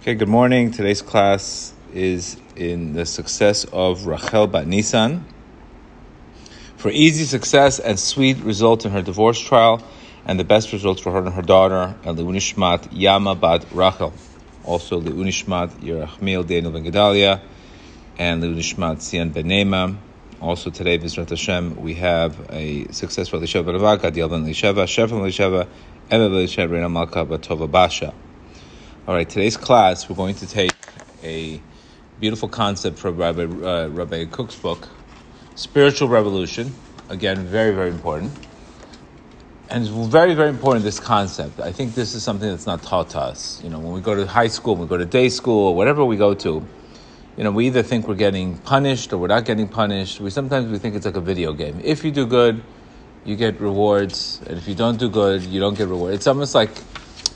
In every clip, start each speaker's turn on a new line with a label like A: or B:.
A: Okay, good morning. Today's class is in the success of Rachel Bat Nissan. For easy success and sweet result in her divorce trial, and the best results for her and her daughter, and Leunishmat Yama Bat Rachel. Also Leunishmat Yerachmiel Daniel Ben Gedalia, and Leunishmat Sian Ben Nema. Also today, Vizrat Hashem, we have a successful Elisheva Ben Avak, Adiel Ben Elisheva, Shef Ben Elisheva, Eva Ben Reina Malka Batova Basha. All right, today's class we're going to take a beautiful concept from Rabbi, uh, Rabbi Kook's book, Spiritual Revolution. Again, very, very important. And it's very, very important, this concept. I think this is something that's not taught to us. You know, when we go to high school, when we go to day school, or whatever we go to, you know, we either think we're getting punished or we're not getting punished. We sometimes we think it's like a video game. If you do good, you get rewards, and if you don't do good, you don't get rewards. It's almost like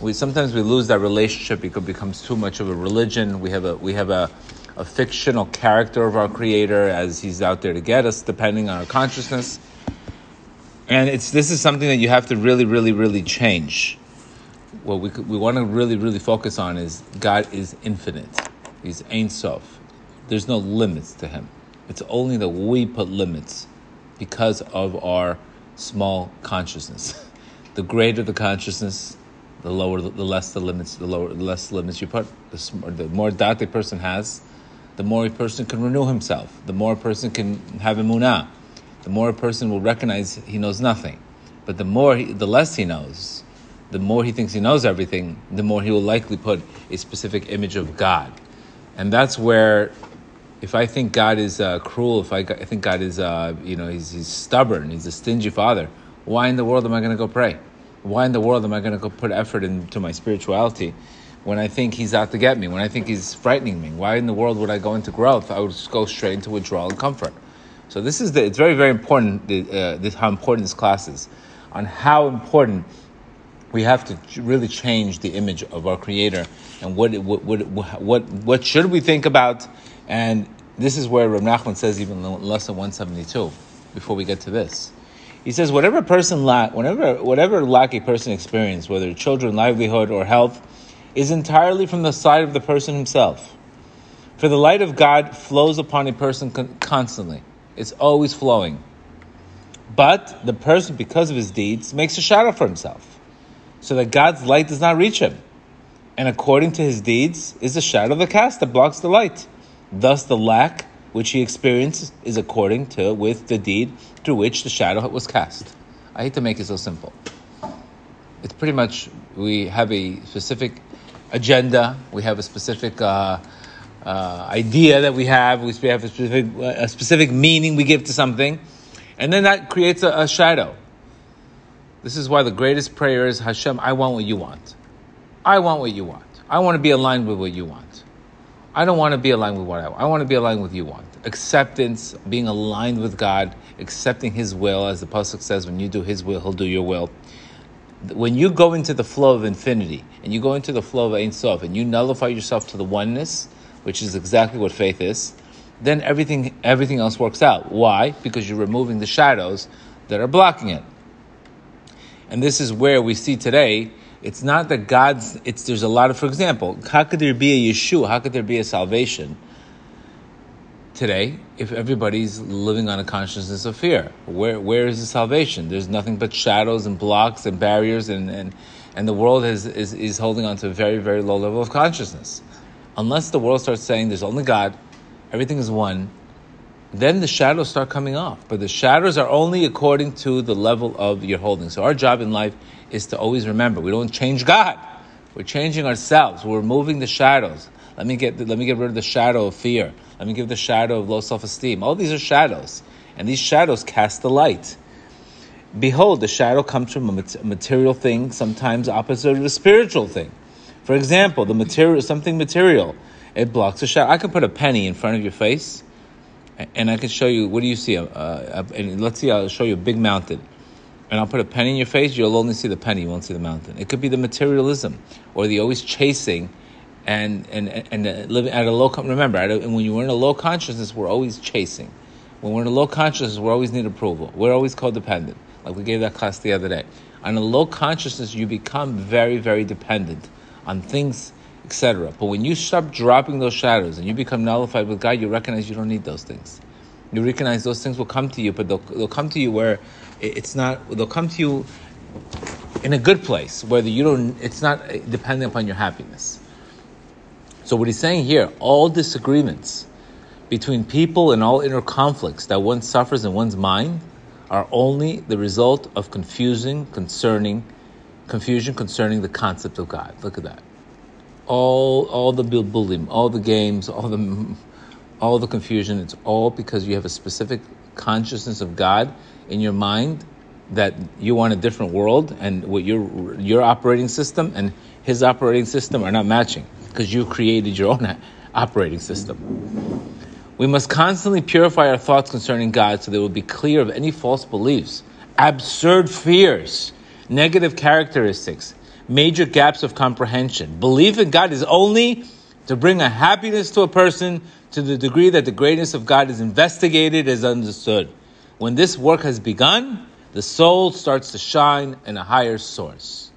A: we sometimes we lose that relationship because it becomes too much of a religion. We have a we have a, a fictional character of our creator as he's out there to get us, depending on our consciousness. And it's this is something that you have to really, really, really change. What we we want to really, really focus on is God is infinite. He's Ein Sof. There's no limits to him. It's only that we put limits because of our small consciousness. The greater the consciousness, the lower, the less the limits, the lower, the less limits you put. The, the more doubt a person has, the more a person can renew himself. The more a person can have emunah. The more a person will recognize he knows nothing. But the more, he, the less he knows, the more he thinks he knows everything, the more he will likely put a specific image of God. And that's where, if I think God is uh, cruel, if I, I, think God is, uh, you know, he's, he's stubborn, he's a stingy father, why in the world am I going to go pray? Why in the world am I going to put effort into my spirituality when I think he's out to get me, when I think he's frightening me? Why in the world would I go into growth? I would just go straight into withdrawal and comfort. So this is the, it's very, very important uh, this, how important this class is, on how important we have to really change the image of our Creator and what, what, what, what, what should we think about? And this is where Rav Nachman says even lesson 172, before we get to this. He says, whatever person lack, whatever, whatever lack a person experiences, whether children, livelihood, or health, is entirely from the side of the person himself. For the light of God flows upon a person con- constantly. It's always flowing. But the person, because of his deeds, makes a shadow for himself, so that God's light does not reach him. And according to his deeds is the shadow of the cast that blocks the light. Thus the lack which he experienced is according to with the deed through which the shadow was cast. I hate to make it so simple. It's pretty much we have a specific agenda, we have a specific uh, uh, idea that we have, we have a specific, a specific meaning we give to something, and then that creates a, a shadow. This is why the greatest prayer is Hashem, I want what you want. I want what you want. I want to be aligned with what you want. I don't want to be aligned with what I want. I want to be aligned with you want. Acceptance, being aligned with God, accepting His will, as the pasuk says, when you do His will, He'll do your will. When you go into the flow of infinity and you go into the flow of Ein Sof and you nullify yourself to the oneness, which is exactly what faith is, then everything everything else works out. Why? Because you're removing the shadows that are blocking it. And this is where we see today it's not that God's, it's, there's a lot of, for example, how could there be a Yeshua? How could there be a salvation today if everybody's living on a consciousness of fear? Where, where is the salvation? There's nothing but shadows and blocks and barriers and, and, and the world is, is, is holding on to a very, very low level of consciousness. Unless the world starts saying there's only God, everything is one, then the shadows start coming off. But the shadows are only according to the level of your holding. So our job in life is to always remember we don't change God. We're changing ourselves. We're removing the shadows. Let me get let me get rid of the shadow of fear. Let me give the shadow of low self-esteem. All these are shadows, and these shadows cast the light. Behold, the shadow comes from a material thing, sometimes opposite of a spiritual thing. For example, the material something material, it blocks a shadow. I can put a penny in front of your face, and I can show you. What do you see? Uh, and let's see. I'll show you a big mountain and I'll put a penny in your face, you'll only see the penny, you won't see the mountain. It could be the materialism or the always chasing and and and uh, living at a low. Remember, a, when you're in a low consciousness, we're always chasing. When we're in a low consciousness, we always need approval. We're always codependent. Like we gave that class the other day. On a low consciousness, you become very, very dependent on things etc. But when you stop dropping those shadows and you become nullified with God, you recognize you don't need those things. You recognize those things will come to you, but they'll, they'll come to you where it's not, they'll come to you in a good place, whether you don't, it's not dependent upon your happiness. So what he's saying here, all disagreements between people and all inner conflicts that one suffers in one's mind are only the result of confusing concerning confusion concerning the concept of God. Look at that. All all the bilbulim, all the games, all the all the confusion, it's all because you have a specific consciousness of God in your mind that you want a different world and what your your operating system and his operating system are not matching because you created your own operating system. We must constantly purify our thoughts concerning God so they will be clear of any false beliefs, absurd fears, negative characteristics, major gaps of comprehension. Belief in God is only to bring a happiness to a person to the degree that the greatness of God is investigated, is understood. When this work has begun, the soul starts to shine in a higher source.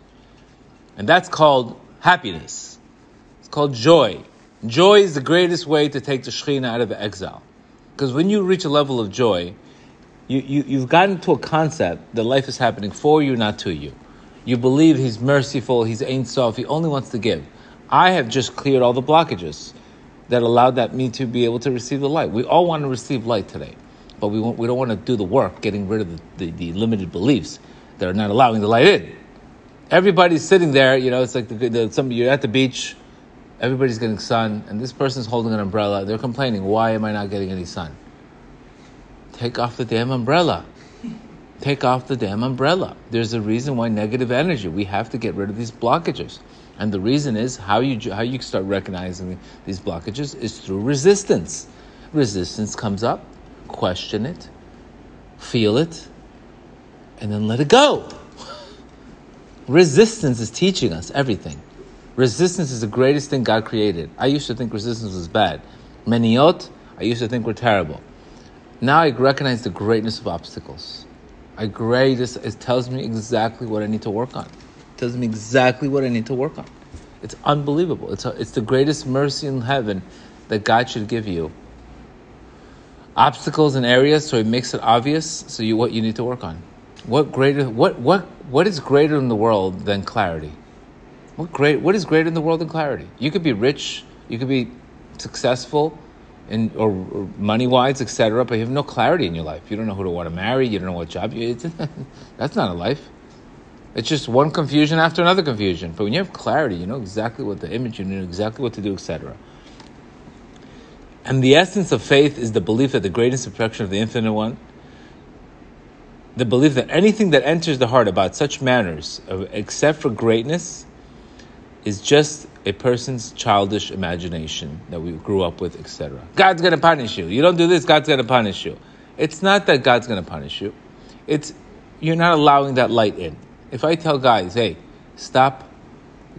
A: And that's called happiness. It's called joy. Joy is the greatest way to take the Shekhinah out of exile. Because when you reach a level of joy, you, you, you've gotten to a concept that life is happening for you, not to you. You believe He's merciful, He's Ein Sof, He only wants to give. I have just cleared all the blockages that allowed that me to be able to receive the light. We all want to receive light today, but we, want, we don't want to do the work getting rid of the, the, the, limited beliefs that are not allowing the light in. Everybody's sitting there, you know, it's like the, the, some, you're at the beach, everybody's getting sun, and this person's holding an umbrella. They're complaining, why am I not getting any sun? Take off the damn umbrella. Take off the damn umbrella. There's a reason why negative energy, we have to get rid of these blockages. And the reason is how you, how you start recognizing these blockages is through resistance. Resistance comes up, question it, feel it, and then let it go. Resistance is teaching us everything. Resistance is the greatest thing God created. I used to think resistance was bad. Meniot, I used to think were terrible. Now I recognize the greatness of obstacles. I greatest it tells me exactly what I need to work on. It tells me exactly what I need to work on. It's unbelievable. It's a, it's the greatest mercy in heaven that God should give you. Obstacles and areas so it makes it obvious so you what you need to work on. What greater what what what is greater in the world than clarity? What great? What is greater in the world than clarity? You could be rich, you could be successful, or, or money wise, etc. But you have no clarity in your life. You don't know who to want to marry. You don't know what job you. that's not a life. It's just one confusion after another confusion. But when you have clarity, you know exactly what the image, you know exactly what to do, etc. And the essence of faith is the belief that the greatest perfection of the Infinite One, the belief that anything that enters the heart about such manners, uh, except for greatness, is just a person's childish imagination that we grew up with, etc. God's going to punish you. You don't do this, God's going to punish you. It's not that God's going to punish you. It's you're not allowing that light in. If I tell guys, "Hey, stop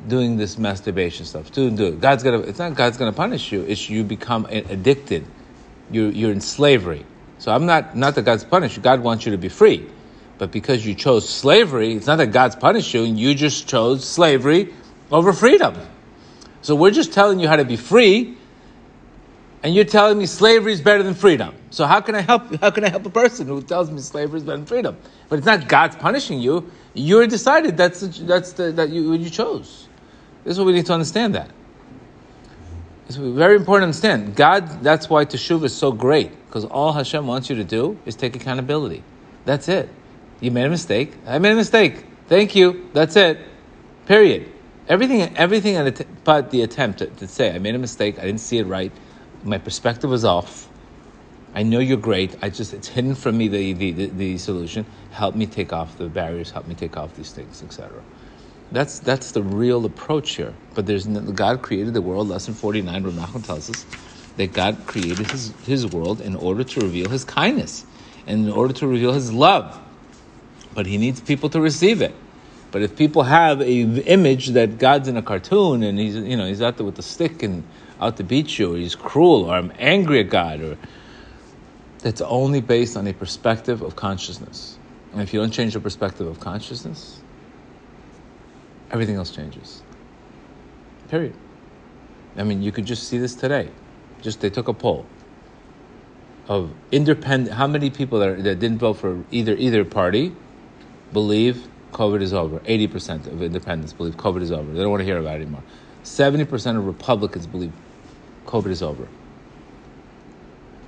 A: doing this masturbation stuff. Do do it." God's gonna. It's not God's gonna punish you. It's you become addicted. You're you're in slavery. So I'm not not that God's punish you. God wants you to be free, but because you chose slavery, it's not that God's punishing you. You just chose slavery over freedom. So we're just telling you how to be free, and you're telling me slavery is better than freedom. So how can I help? How can I help a person who tells me slavery is better than freedom? But it's not God's punishing you. You decided that's the, that's the, that you you chose. This is what we need to understand. That it's very important to understand. God. That's why teshuva is so great because all Hashem wants you to do is take accountability. That's it. You made a mistake. I made a mistake. Thank you. That's it. Period. Everything, everything but the attempt to, to say, I made a mistake, I didn't see it right, my perspective was off. I know you're great. I just it's hidden from me the, the, the, solution. Help me take off the barriers. Help me take off these things, etc. That's that's the real approach here. But there's God created the world. Lesson forty nine. Rav tells us that God created His His world in order to reveal His kindness and in order to reveal His love. But He needs people to receive it. But if people have a image that God's in a cartoon and he's you know he's out there with a stick and out to beat you, or he's cruel, or I'm angry at God, or that's only based on a perspective of consciousness. And if you don't change the perspective of consciousness, everything else changes. Period. I mean, you could just see this today. Just they took a poll of independent. How many people that, that didn't vote for either either party believe COVID is over? Eighty percent of independents believe COVID is over. They don't want to hear about it anymore. Seventy percent of Republicans believe COVID is over.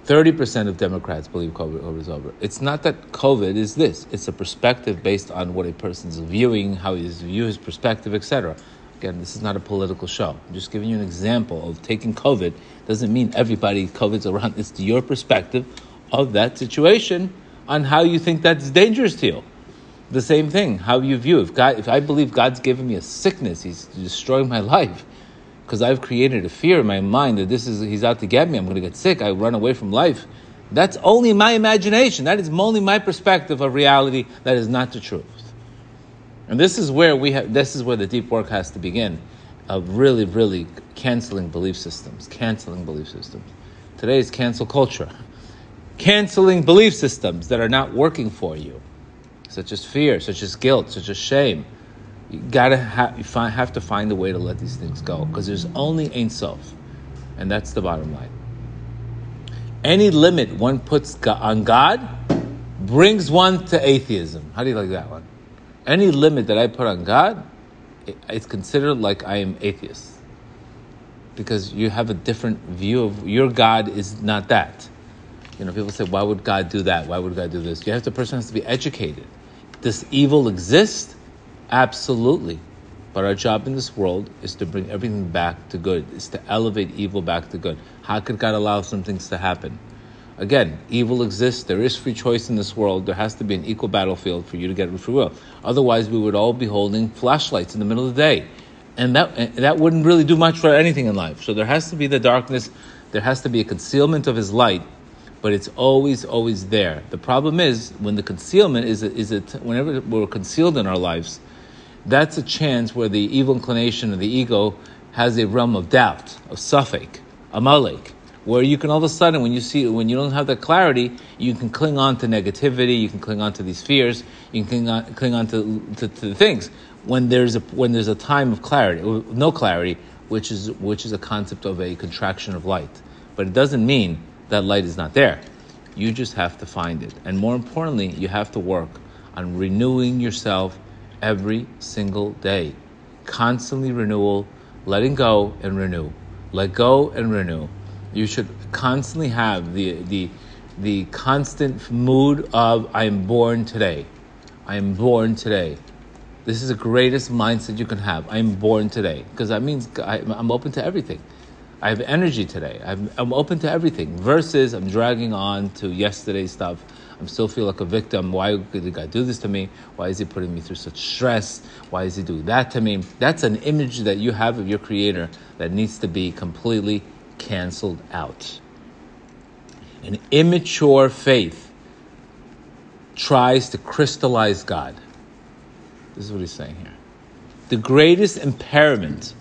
A: 30% of Democrats believe COVID is over. It's not that COVID is this. It's a perspective based on what a person's viewing, how he views his perspective, etc. Again, this is not a political show. I'm just giving you an example of taking COVID. Doesn't mean everybody COVID's around. It's your perspective of that situation on how you think that's dangerous to you. The same thing, how you view. If God, if I believe God's given me a sickness, He's destroying my life because I've created a fear in my mind that this is he's out to get me. I'm going to get sick. I run away from life. That's only my imagination. That is only my perspective of reality. That is not the truth. And this is where we have. This is where the deep work has to begin, of really, really canceling belief systems. Canceling belief systems. Today is cancel culture. Canceling belief systems that are not working for you, such as fear, such as guilt, such as shame you gotta have you find, have to find a way to let these things go because there's only Ein Sof, and that's the bottom line. Any limit one puts on God brings one to atheism. How do you like that one? Any limit that I put on God, it's considered like I am atheist because you have a different view of your God is not that. You know, people say, why would God do that? Why would God do this? You have the person has to be educated. Does evil exist? Absolutely. But our job in this world is to bring everything back to good, is to elevate evil back to good. How could God allow some things to happen? Again, evil exists. There is free choice in this world. There has to be an equal battlefield for you to get free will. Otherwise, we would all be holding flashlights in the middle of the day. And that, and that wouldn't really do much for anything in life. So there has to be the darkness, there has to be a concealment of his light, but it's always, always there. The problem is when the concealment is, is it, whenever we're concealed in our lives, that's a chance where the evil inclination of the ego has a realm of doubt, of safek, amalek, where you can all of a sudden, when you see, when you don't have that clarity, you can cling on to negativity, you can cling on to these fears, you can cling on, cling on to, to, to the things. When there's a when there's a time of clarity, no clarity, which is which is a concept of a contraction of light, but it doesn't mean that light is not there. You just have to find it, and more importantly, you have to work on renewing yourself every single day. Constantly renewal, letting go and renew. Let go and renew. You should constantly have the, the, the constant mood of I am born today. I am born today. This is the greatest mindset you can have. I am born today. Because that means I, am open to everything. I have energy today. I'm, I'm open to everything. Versus I'm dragging on to yesterday's stuff I still feel like a victim. Why did God do this to me? Why is He putting me through such stress? Why is He doing that to me? That's an image that you have of your Creator that needs to be completely canceled out. An immature faith tries to crystallize God. This is what he's saying here. The greatest impairment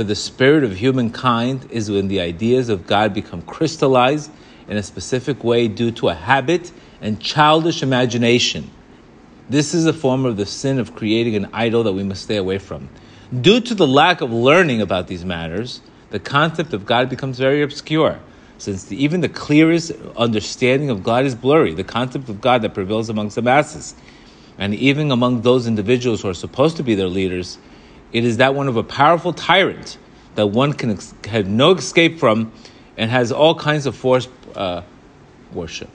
A: for the spirit of humankind is when the ideas of God become crystallized in a specific way due to a habit and childish imagination. This is a form of the sin of creating an idol that we must stay away from. Due to the lack of learning about these matters, the concept of God becomes very obscure, since the, even the clearest understanding of God is blurry, the concept of God that prevails amongst the masses. And even among those individuals who are supposed to be their leaders, it is that one of a powerful tyrant that one can ex- have no escape from and has all kinds of forced uh, worship.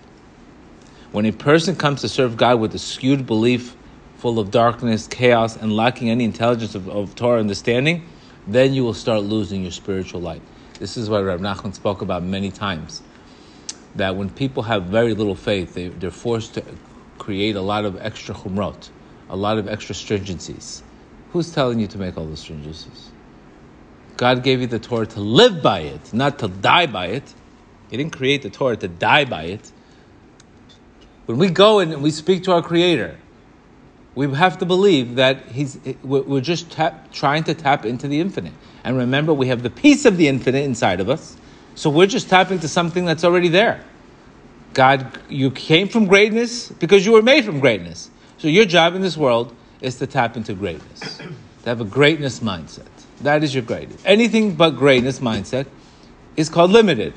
A: When a person comes to serve God with a skewed belief, full of darkness, chaos, and lacking any intelligence of, of Torah understanding, then you will start losing your spiritual light. This is what Rab Nachman spoke about many times. That when people have very little faith, they, they're forced to create a lot of extra chumrot, a lot of extra stringencies. Who's telling you to make all those stringencies? God gave you the Torah to live by it, not to die by it. He didn't create the Torah to die by it. When we go and we speak to our Creator, we have to believe that he's, we're just tap, trying to tap into the infinite. And remember, we have the peace of the infinite inside of us. So we're just tapping to something that's already there. God, you came from greatness because you were made from greatness. So your job in this world is to tap into greatness, to have a greatness mindset. That is your greatness. Anything but greatness mindset is called limited.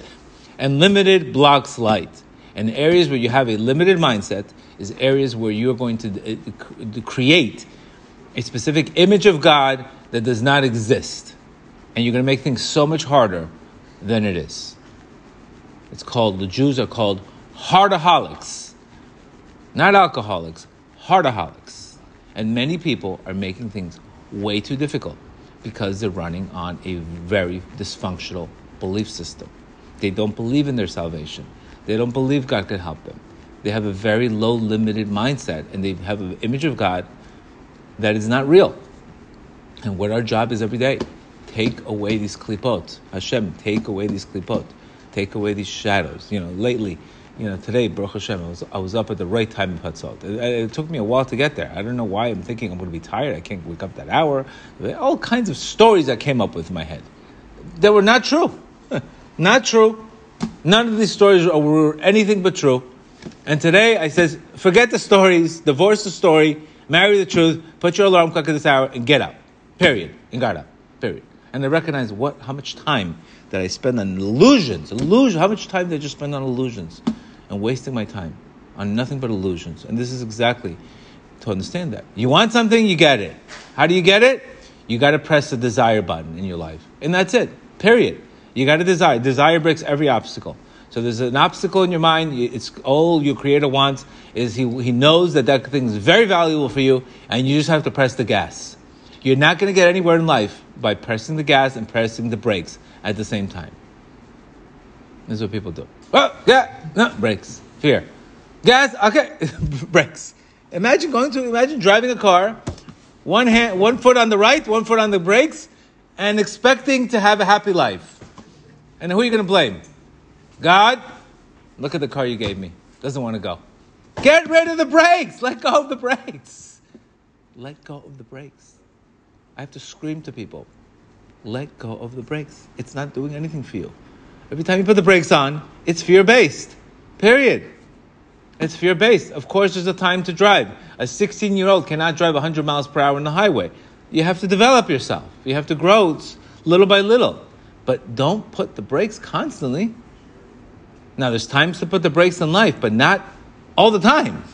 A: And limited blocks light. And areas where you have a limited mindset is areas where you're going to uh, create a specific image of God that does not exist. And you're going to make things so much harder than it is. It's called, the Jews are called heartaholics. Not alcoholics, heartaholics. And many people are making things way too difficult because they're running on a very dysfunctional belief system. They don't believe in their salvation. They don't believe God can help them. They have a very low, limited mindset, and they have an image of God that is not real. And what our job is every day take away these klipot. Hashem, take away these klipot. Take away these shadows. You know, lately, you know, today, Baruch Hashem, I was, I was up at the right time in Chatzot. It, it, took me a while to get there. I don't know why I'm thinking I'm going to be tired. I can't wake up that hour. All kinds of stories I came up with in my head. They were not true. not true. None of these stories were anything but true. And today I says, forget the stories, divorce the story, marry the truth, put your alarm clock at this hour, and get up. Period. And got up. Period. And I recognize what how much time that I spend on illusions. Illusion. How much time did I just spend on illusions? And wasting my time on nothing but illusions. And this is exactly to understand that. You want something, you get it. How do you get it? You got to press the desire button in your life. And that's it. Period. You got to desire. Desire breaks every obstacle. So there's an obstacle in your mind. It's all your creator wants is he, he knows that that thing is very valuable for you, and you just have to press the gas. You're not going to get anywhere in life by pressing the gas and pressing the brakes at the same time. This is what people do. Oh, yeah, no, brakes. Fear. Gas, okay, brakes. Imagine going to, imagine driving a car, one hand, one foot on the right, one foot on the brakes, and expecting to have a happy life. And who are you going to blame? God, look at the car you gave me. Doesn't want to go. Get rid of the brakes. Let go of the brakes. Let go of the brakes. I have to scream to people. Let go of the brakes. It's not doing anything for you. Every time you put the brakes on, it's fear based. Period. It's fear based. Of course, there's a time to drive. A 16 year old cannot drive 100 miles per hour on the highway. You have to develop yourself. You have to grow little by little. But don't put the brakes constantly. Now, there's times to put the brakes in life, but not all the time.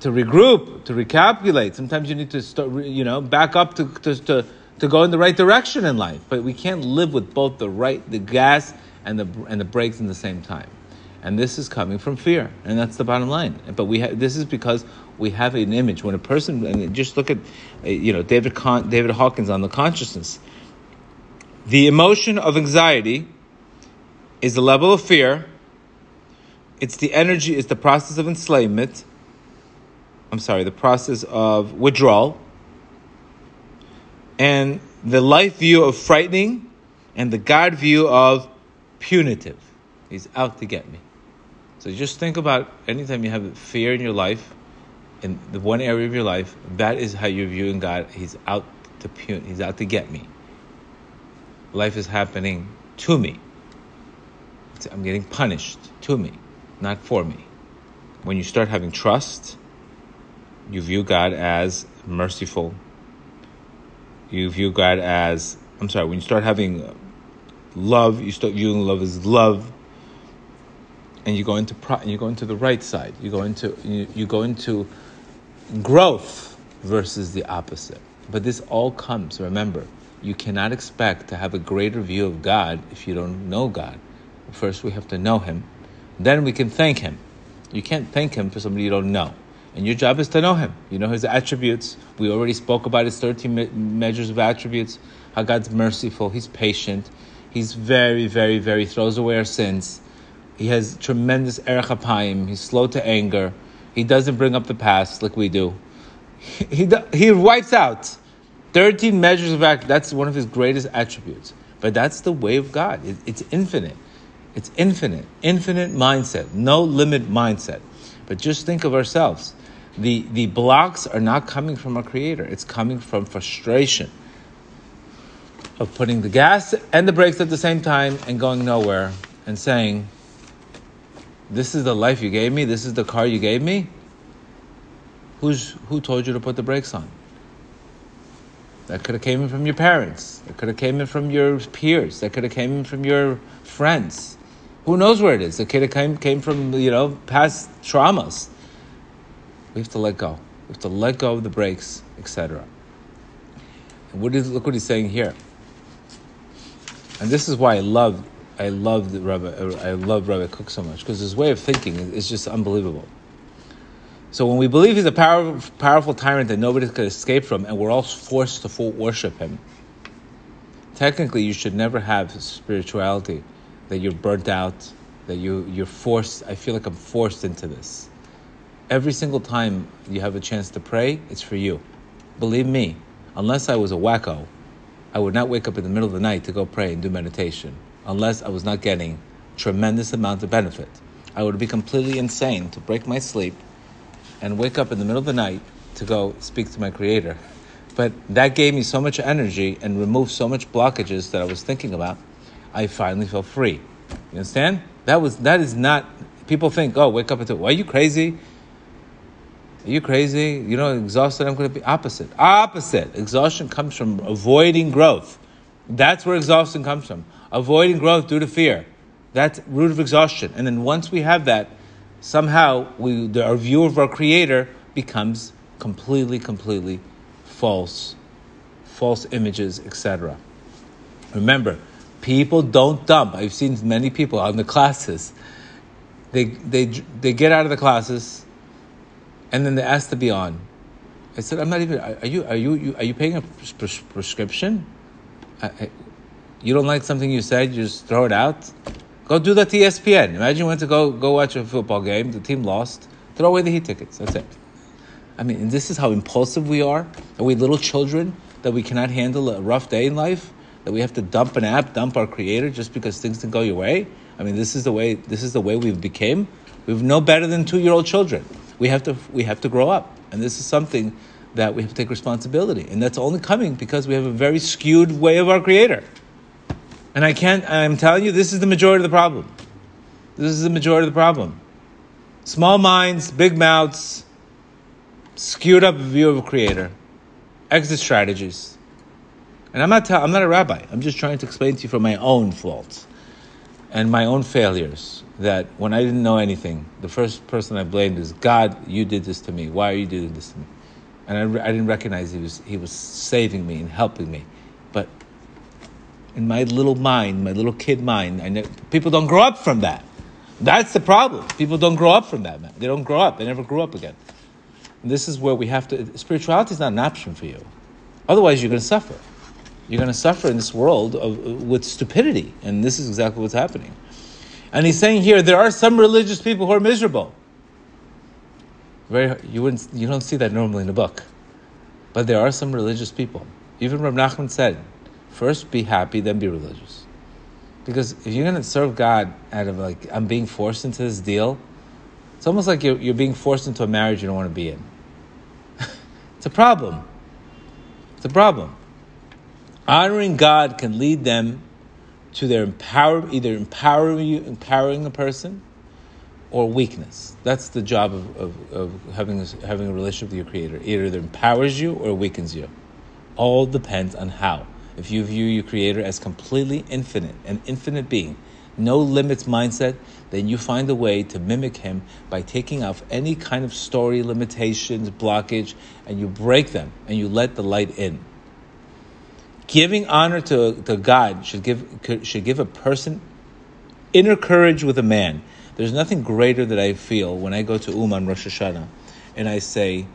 A: To regroup, to recalculate. Sometimes you need to start, you know, back up to, to, to, to go in the right direction in life. But we can't live with both the right, the gas and the, and the brakes in the same time. And this is coming from fear, and that's the bottom line. But we have, this is because we have an image. When a person, and just look at, uh, you know, David Con, David Hawkins on the consciousness. The emotion of anxiety is the level of fear. It's the energy, it's the process of enslavement. I'm sorry, the process of withdrawal. And the life view of frightening and the God view of punitive. He's out to get me. So just think about anytime you have fear in your life, in the one area of your life, that is how you're viewing God. He's out to pun. He's out to get me. Life is happening to me. I'm getting punished to me, not for me. When you start having trust, you view God as merciful. You view God as, I'm sorry, when you start having love, you start viewing love as love, and you go into pro, you go into the right side. You go into you, you go into growth versus the opposite. But this all comes. Remember, you cannot expect to have a greater view of God if you don't know God. First, we have to know Him. Then we can thank Him. You can't thank Him for somebody you don't know. And your job is to know Him. You know His attributes. We already spoke about His 13 me- measures of attributes. How God's merciful, He's patient, He's very, very, very throws away our sins. He has tremendous erech apayim. He's slow to anger. He doesn't bring up the past like we do. He, he, he wipes out 13 measures of act. That's one of his greatest attributes. But that's the way of God. It, it's infinite. It's infinite, infinite mindset, no limit mindset. But just think of ourselves. The, the blocks are not coming from our Creator, it's coming from frustration of putting the gas and the brakes at the same time and going nowhere and saying, This is the life you gave me, this is the car you gave me. Who's, who told you to put the brakes on? That could have came in from your parents. That could have came in from your peers. That could have came in from your friends. Who knows where it is? It could have came, came from, you know, past traumas. We have to let go. We have to let go of the brakes, etc. And what is, look what he's saying here. And this is why I love, I love Rabbi, uh, I love Rabbi Kook so much because his way of thinking is just unbelievable. So when we believe he's a power, powerful tyrant that nobody could escape from, and we're all forced to worship him, technically you should never have spirituality that you're burnt out, that you you're forced. I feel like I'm forced into this. Every single time you have a chance to pray, it's for you. Believe me, unless I was a wacko, I would not wake up in the middle of the night to go pray and do meditation, unless I was not getting tremendous amount of benefit. I would be completely insane to break my sleep and wake up in the middle of the night to go speak to my creator. But that gave me so much energy and removed so much blockages that I was thinking about. I finally felt free. You understand? That was that is not people think, oh, wake up at two. Are you crazy? Are you crazy? You know, exhausted, I'm going to be opposite. Opposite. Exhaustion comes from avoiding growth. That's where exhaustion comes from. Avoiding growth due to fear. That's root of exhaustion. And then once we have that, somehow we, the, our view of our Creator becomes completely, completely false, false images, etc. Remember, people don't dump. I've seen many people on the classes. They, they, they get out of the classes, and then they ask to be on. I said, "I'm not even. Are you? Are you? Are you paying a pres- prescription? I, I, you don't like something you said, you just throw it out. Go do that to ESPN. Imagine you went to go go watch a football game. The team lost. Throw away the heat tickets. That's it. I mean, this is how impulsive we are. Are we little children that we cannot handle a rough day in life? That we have to dump an app, dump our creator just because things didn't go your way? I mean, this is the way. This is the way we've became. We've no better than two year old children. We have to. We have to grow up, and this is something that we have to take responsibility, and that's only coming because we have a very skewed way of our creator. And I can't, I'm telling you, this is the majority of the problem. This is the majority of the problem. Small minds, big mouths, skewed up view of creator, exit strategies. And I'm not, ta- I'm not a rabbi. I'm just trying to explain to you from my own faults and my own failures that when I didn't know anything, the first person I blamed is God, you did this to me. Why are you doing this to me? And I, I didn't recognize he was, he was saving me and helping me. But in my little mind, my little kid mind. I know, people don't grow up from that. That's the problem. People don't grow up from that. Man. They don't grow up. They never grew up again. And this is where we have to. Spirituality is not an option for you. Otherwise, you're going to suffer. You're going to suffer in this world of, with stupidity, and this is exactly what's happening. And he's saying here there are some religious people who are miserable. Very, you wouldn't, you don't see that normally in a book, but there are some religious people. Even Rab Nachman said, First, be happy, then be religious. Because if you're going to serve God out of like, I'm being forced into this deal, it's almost like you're, you're being forced into a marriage you don't want to be in. it's a problem. It's a problem. Honoring God can lead them to their empower, either empowering you, empowering a person, or weakness. That's the job of, of, of having, a, having a relationship with your Creator. Either it empowers you or weakens you. All depends on how. If you view your Creator as completely infinite, an infinite being, no limits mindset, then you find a way to mimic Him by taking off any kind of story, limitations, blockage, and you break them and you let the light in. Giving honor to, to God should give, should give a person inner courage with a man. There's nothing greater that I feel when I go to Uman Rosh Hashanah and I say,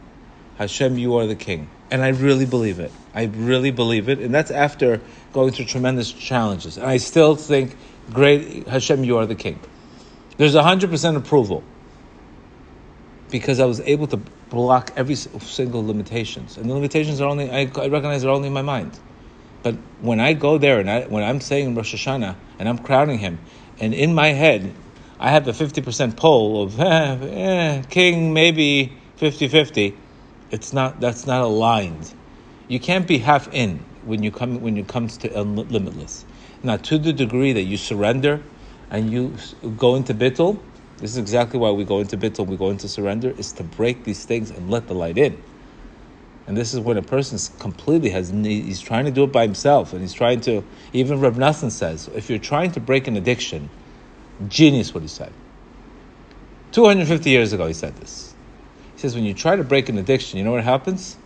A: Hashem, you are the king. And I really believe it. I really believe it. And that's after going through tremendous challenges. And I still think, great Hashem, you are the king. There's 100% approval because I was able to block every single limitations. And the limitations are only, I, I recognize are only in my mind. But when I go there and I, when I'm saying Rosh Hashanah and I'm crowning him, and in my head, I have a 50% poll of eh, eh, king, maybe 50 50 it's not that's not aligned. You can't be half in when you come when it comes to limitless. Now, to the degree that you surrender and you go into bittul, this is exactly why we go into bittul. We go into surrender is to break these things and let the light in. And this is when a person completely has, he's trying to do it by himself, and he's trying to, even Reb Nassan says, if you're trying to break an addiction, genius what he said. 250 years ago, he said this. He says, when you try to break an addiction, you know what happens?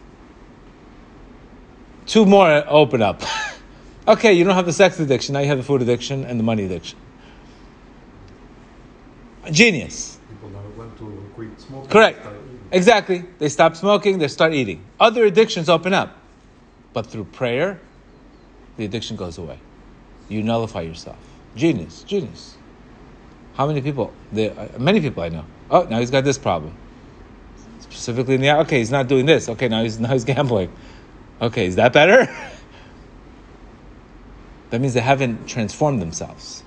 A: Two more open up. okay, you don't have the sex addiction, now you have the food addiction and the money addiction. Genius.
B: People that went to quit smoking.
A: Correct. Exactly. They stop smoking, they start eating. Other addictions open up. But through prayer, the addiction goes away. You nullify yourself. Genius, genius. How many people? There, uh, many people I know. Oh, now he's got this problem. Specifically in the okay, he's not doing this. Okay, now he's now he's gambling. Okay, is that better? that means they haven't transformed themselves.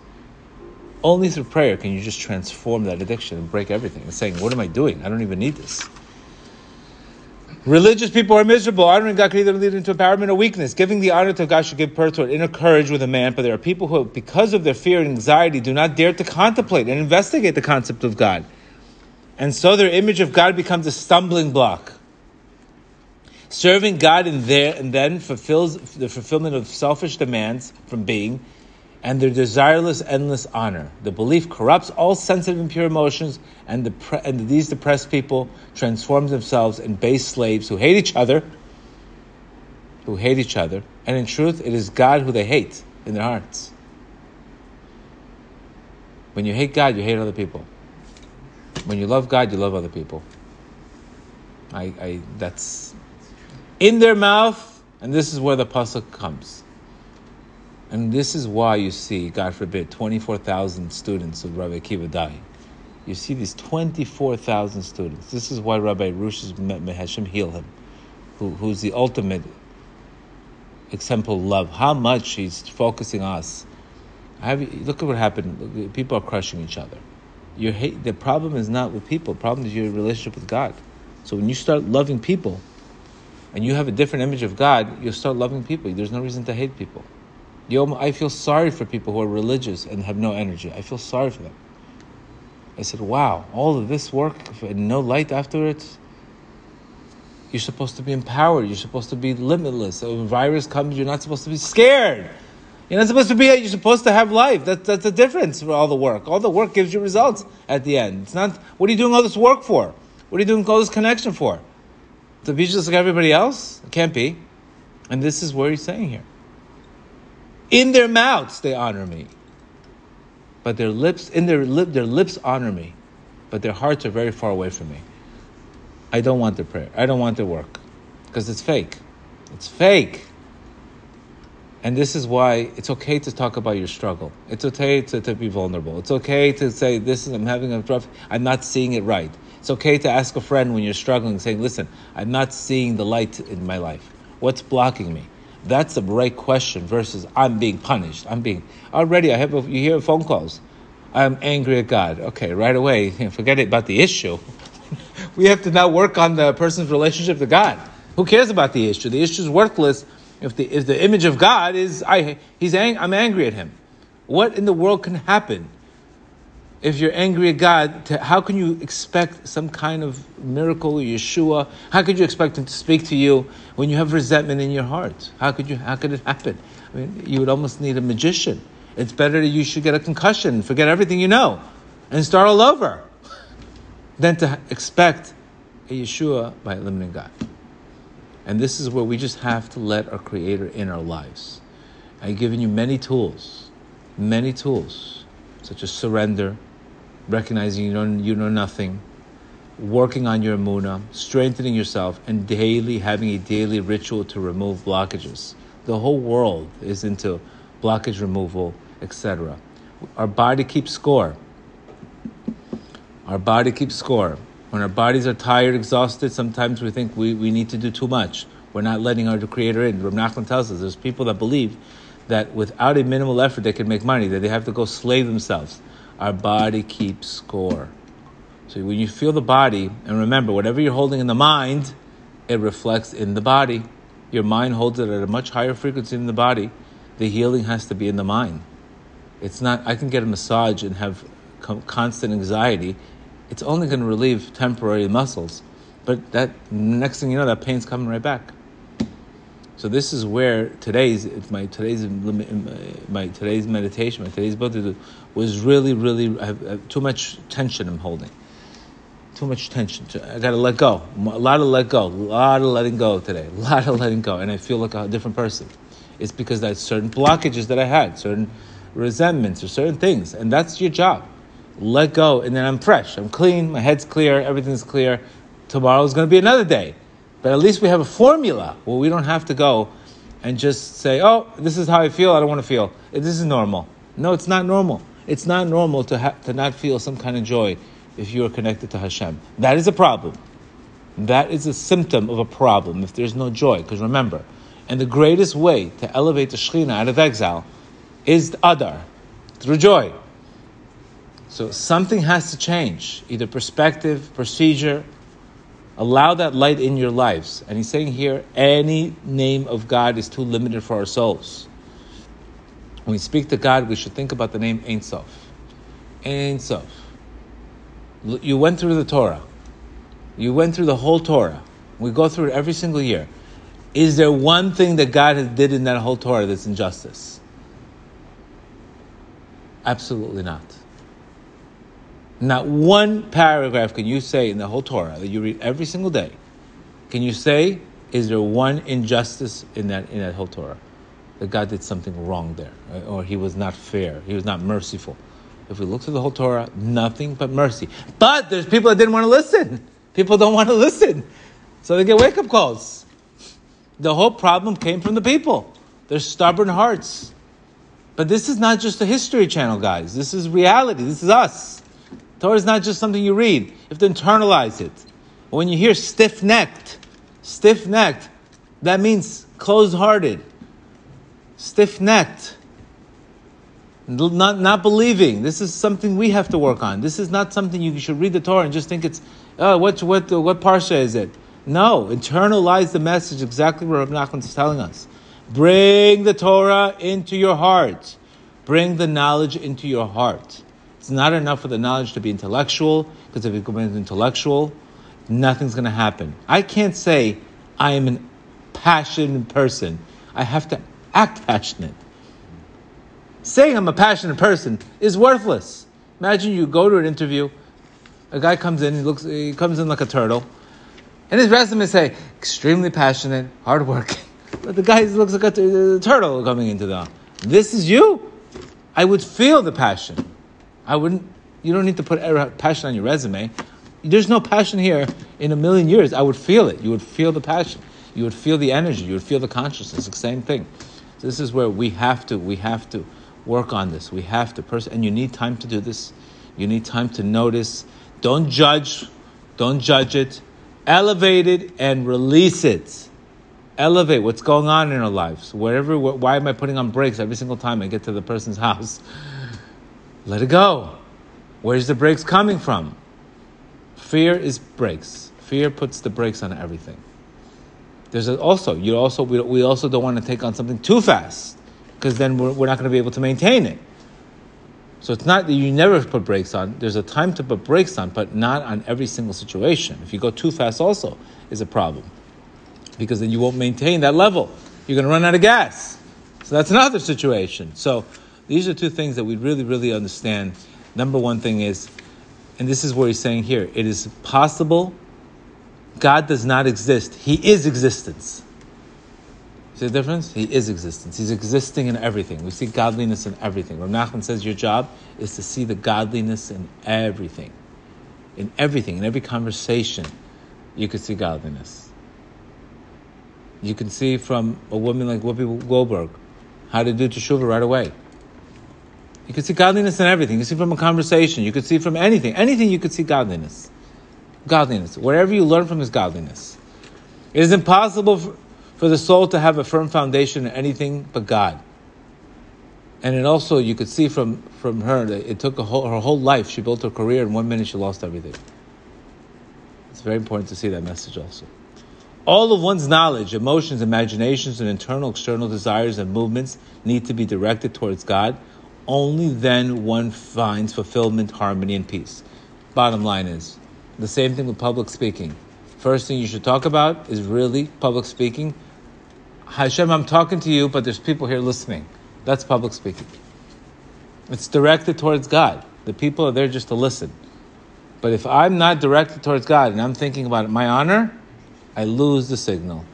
A: Only through prayer can you just transform that addiction and break everything. It's saying, what am I doing? I don't even need this. Religious people are miserable. Honoring God can either lead into empowerment or weakness. Giving the honor to God should give birth to an inner courage with a man, but there are people who, because of their fear and anxiety, do not dare to contemplate and investigate the concept of God. And so their image of God becomes a stumbling block. Serving God in there and then fulfills the fulfillment of selfish demands from being and their desireless, endless honor. The belief corrupts all sensitive and pure emotions, and, the, and these depressed people transform themselves in base slaves who hate each other, who hate each other, and in truth, it is God who they hate in their hearts. When you hate God, you hate other people. When you love God, you love other people. I, I that's in their mouth, and this is where the pasuk comes. And this is why you see, God forbid, 24,000 students of Rabbi Akiva dying. You see these 24,000 students. This is why Rabbi Rush's Hashem heal him, who, who's the ultimate example of love. How much he's focusing on us. Have, look at what happened. People are crushing each other. Your hate, the problem is not with people. The problem is your relationship with God. So when you start loving people, and you have a different image of God, you'll start loving people. There's no reason to hate people. Yom, I feel sorry for people who are religious and have no energy. I feel sorry for them. I said, wow, all of this work and no light after it. You're supposed to be empowered. You're supposed to be limitless. So when virus comes, you're not supposed to be scared. You're not supposed to be. You're supposed to have life. That, that's the difference for all the work. All the work gives you results at the end. It's not. What are you doing all this work for? What are you doing all this connection for? To be just like everybody else? It can't be. And this is what he's saying here. In their mouths they honor me, but their lips, in their lip, their lips honor me, but their hearts are very far away from me. I don't want their prayer. I don't want their work because it's fake. It's fake. And this is why it's okay to talk about your struggle. It's okay to, to be vulnerable. It's okay to say, this is, I'm having a rough, I'm not seeing it right. It's okay to ask a friend when you're struggling, saying, listen, I'm not seeing the light in my life. What's blocking me? That's the right question versus I'm being punished. I'm being, already I have, a, you hear phone calls. I'm angry at God. Okay, right away, forget it about the issue. we have to now work on the person's relationship to God. Who cares about the issue? The issue is worthless if the, if the image of God is, I, he's ang- I'm angry at him. What in the world can happen if you're angry at God? To, how can you expect some kind of miracle or Yeshua? How could you expect him to speak to you when you have resentment in your heart? How could you? How could it happen? I mean, you would almost need a magician. It's better that you should get a concussion, forget everything you know, and start all over, than to expect a Yeshua by limiting God. And this is where we just have to let our Creator in our lives. I've given you many tools, many tools, such as surrender, recognizing you know, you know nothing, working on your emuna, strengthening yourself, and daily having a daily ritual to remove blockages. The whole world is into blockage removal, etc. Our body keeps score. Our body keeps score. When our bodies are tired, exhausted, sometimes we think we, we need to do too much. We're not letting our Creator in. Rav Nachman tells us there's people that believe that without a minimal effort they can make money, that they have to go slave themselves. Our body keeps score. So when you feel the body, and remember, whatever you're holding in the mind, it reflects in the body. Your mind holds it at a much higher frequency than the body. The healing has to be in the mind. It's not, I can get a massage and have constant anxiety. It's only going to relieve temporary muscles. But that next thing you know, that pain's coming right back. So this is where today's my today's my today's meditation, my today's book was really really I have, I have too much tension I'm holding, too much tension. I got to let go. A lot of let go, a lot of letting go today, a lot of letting go, and I feel like a different person. It's because there's certain blockages that I had, certain resentments or certain things, and that's your job. Let go, and then I'm fresh. I'm clean. My head's clear. Everything's clear. Tomorrow's going to be another day, but at least we have a formula where we don't have to go and just say, "Oh, this is how I feel. I don't want to feel. This is normal." No, it's not normal. It's not normal to ha- to not feel some kind of joy if you are connected to Hashem. That is a problem. That is a symptom of a problem if there's no joy. Because remember, and the greatest way to elevate the Shekhinah out of exile is the Adar, through joy. So something has to change, either perspective, procedure. Allow that light in your lives. And he's saying here, any name of God is too limited for our souls. When we speak to God, we should think about the name Ein Sof. Ein Sof. You went through the Torah. You went through the whole Torah. We go through it every single year. Is there one thing that God has did in that whole Torah that's injustice? Absolutely not. Not one paragraph can you say in the whole Torah that you read every single day. Can you say, is there one injustice in that in that whole Torah? That God did something wrong there, or he was not fair, he was not merciful. If we look through the whole Torah, nothing but mercy. But there's people that didn't want to listen. People don't want to listen. So they get wake up calls. The whole problem came from the people. Their stubborn hearts. But this is not just a history channel, guys. This is reality. This is us. Torah is not just something you read. You have to internalize it. When you hear stiff necked, stiff necked, that means closed hearted, stiff necked, not, not believing. This is something we have to work on. This is not something you should read the Torah and just think it's, oh, what, what, what parsha is it? No, internalize the message exactly what Rabbi Nachman is telling us. Bring the Torah into your heart. Bring the knowledge into your heart. It's not enough for the knowledge to be intellectual, because if it becomes intellectual, nothing's going to happen. I can't say I am a passionate person. I have to act passionate. Saying I'm a passionate person is worthless. Imagine you go to an interview, a guy comes in, he looks, he comes in like a turtle, and his resume say extremely passionate, hardworking. But the guy looks like a, a turtle coming into the. This is you. I would feel the passion. I wouldn't. You don't need to put passion on your resume. There's no passion here in a million years. I would feel it. You would feel the passion. You would feel the energy. You would feel the consciousness. It's The same thing. This is where we have to. We have to work on this. We have to. Pers- and you need time to do this. You need time to notice. Don't judge. Don't judge it. Elevate it and release it elevate what's going on in our lives. Wherever, why am I putting on brakes every single time I get to the person's house? Let it go. Where's the brakes coming from? Fear is brakes. Fear puts the brakes on everything. There's also you also we, we also don't want to take on something too fast because then we're, we're not going to be able to maintain it. So it's not that you never put brakes on. There's a time to put brakes on, but not on every single situation. If you go too fast, also is a problem because then you won't maintain that level. You're going to run out of gas. So that's another situation. So these are two things that we really, really understand. Number one thing is, and this is what he's saying here it is possible God does not exist, He is existence. See the difference? He is existence. He's existing in everything. We see godliness in everything. Rav Nachman says your job is to see the godliness in everything. In everything, in every conversation, you could see godliness. You can see from a woman like Whoopi Goldberg how to do teshuva right away. You can see godliness in everything. You see from a conversation. You could see from anything. Anything you could see godliness. Godliness. Wherever you learn from is godliness. It is impossible for, the soul to have a firm foundation in anything but God. And it also, you could see from, from her that it took whole, her whole life. She built her career. In one minute, she lost everything. It's very important to see that message also all of one's knowledge, emotions, imaginations, and internal, external desires and movements need to be directed towards God. Only then one finds fulfillment, harmony, and peace. Bottom line is the same thing with public speaking. First thing you should talk about is really public speaking. Hashem, I'm talking to you, but there's people here listening. That's public speaking. It's directed towards God. The people are there just to listen. But if I'm not directed towards God and I'm thinking about my honor, I lose the signal.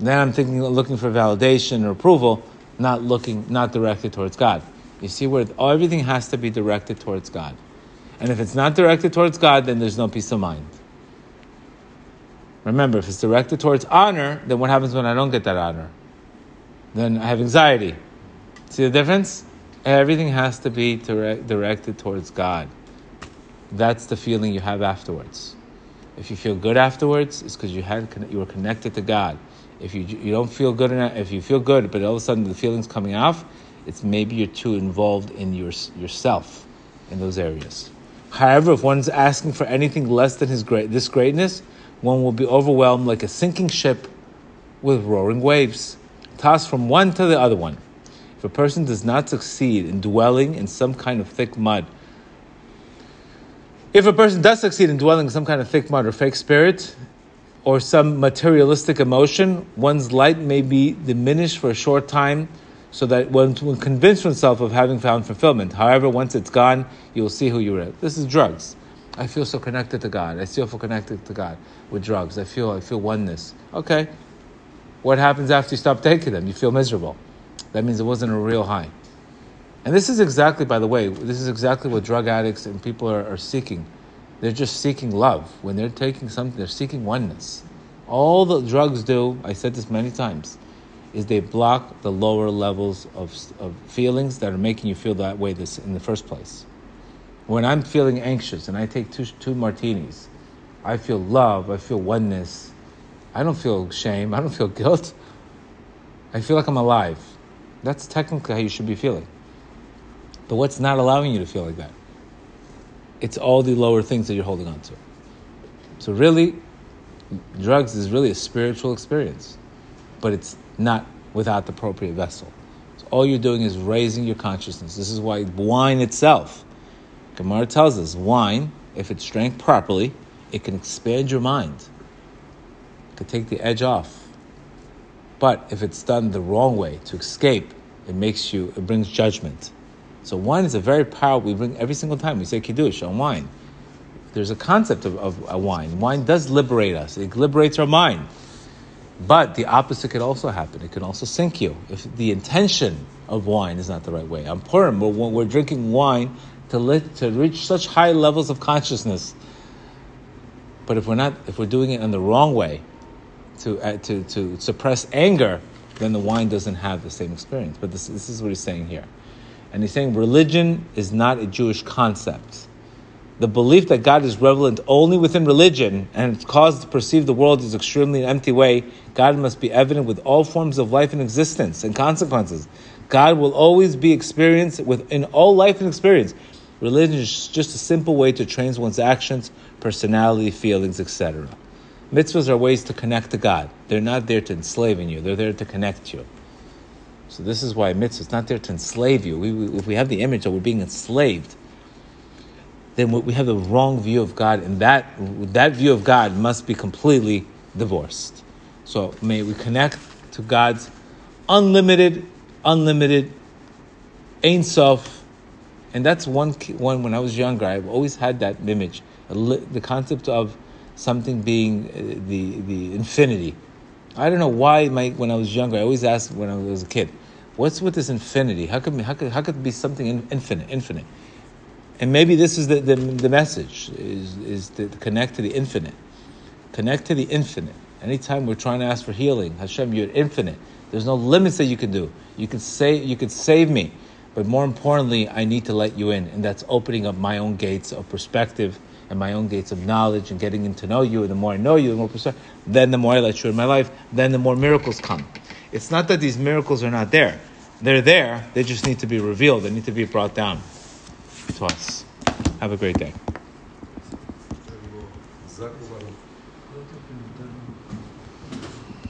A: Then I'm thinking, looking for validation or approval, not looking, not directed towards God. You see where everything has to be directed towards God. And if it's not directed towards God, then there's no peace of mind. Remember, if it's directed towards honor, then what happens when I don't get that honor? Then I have anxiety. See the difference? Everything has to be direct, directed towards God. That's the feeling you have afterwards. If you feel good afterwards, it's because you had you were connected to God. If you you don't feel good enough, if you feel good, but all of a sudden the feeling's coming off, it's maybe you're too involved in your yourself in those areas. However, if one's asking for anything less than his great this greatness, one will be overwhelmed like a sinking ship with roaring waves, tossed from one to the other one. If a person does not succeed in dwelling in some kind of thick mud, if a person does succeed in dwelling in some kind of thick mud or fake spirit, or some materialistic emotion, one's light may be diminished for a short time so that one will convince oneself of having found fulfillment. However, once it's gone, you'll see who you are. This is drugs. I feel so connected to God. I still feel connected to God with drugs. I feel I feel oneness. Okay. What happens after you stop taking them? You feel miserable. That means it wasn't a real high. And this is exactly, by the way, this is exactly what drug addicts and people are, are seeking. They're just seeking love. When they're taking something, they're seeking oneness. All the drugs do, I said this many times, is they block the lower levels of, of feelings that are making you feel that way this, in the first place. When I'm feeling anxious and I take two, two martinis, I feel love, I feel oneness. I don't feel shame, I don't feel guilt. I feel like I'm alive. That's technically how you should be feeling. But what's not allowing you to feel like that? It's all the lower things that you're holding on to. So, really, drugs is really a spiritual experience, but it's not without the appropriate vessel. So all you're doing is raising your consciousness. This is why wine itself Gemara tells us wine, if it's drank properly, it can expand your mind. It can take the edge off. But if it's done the wrong way to escape, it makes you, it brings judgment. So wine is a very powerful, we bring every single time we say Kiddush on wine. There's a concept of, of a wine. Wine does liberate us, it liberates our mind. But the opposite could also happen. It can also sink you if the intention of wine is not the right way. On Purim, when we're drinking wine to, to reach such high levels of consciousness. But if we're not, if we're doing it in the wrong way, to, uh, to, to suppress anger, then the wine doesn't have the same experience. But this, this is what he's saying here. And he's saying religion is not a Jewish concept. The belief that God is relevant only within religion and it's caused to perceive the world as extremely an empty way, God must be evident with all forms of life and existence and consequences. God will always be experienced within all life and experience. Religion is just a simple way to train one's actions, personality, feelings, etc. Mitzvahs are ways to connect to God. They're not there to enslave you, they're there to connect you. So this is why mitzvah is not there to enslave you. We, we, if we have the image that we're being enslaved, then we have the wrong view of God, and that that view of God must be completely divorced. So may we connect to God's unlimited, unlimited, Ein Sof, and that's one one. When I was younger, I've always had that image, the concept of something being uh, the the infinity. I don't know why. My when I was younger, I always asked when I was a kid, "What's with this infinity? How could how could how could it be something infinite, infinite?" And maybe this is the, the, the message is is to connect to the infinite, connect to the infinite. Anytime we're trying to ask for healing, Hashem, you're infinite. There's no limits that you can do. You can say you could save me. But more importantly, I need to let you in, and that's opening up my own gates of perspective and my own gates of knowledge and getting to know you. And the more I know you, the more perspective, then the more I let you in my life, then the more miracles come. It's not that these miracles are not there. They're there, they just need to be revealed, they need to be brought down to us. Have a great day.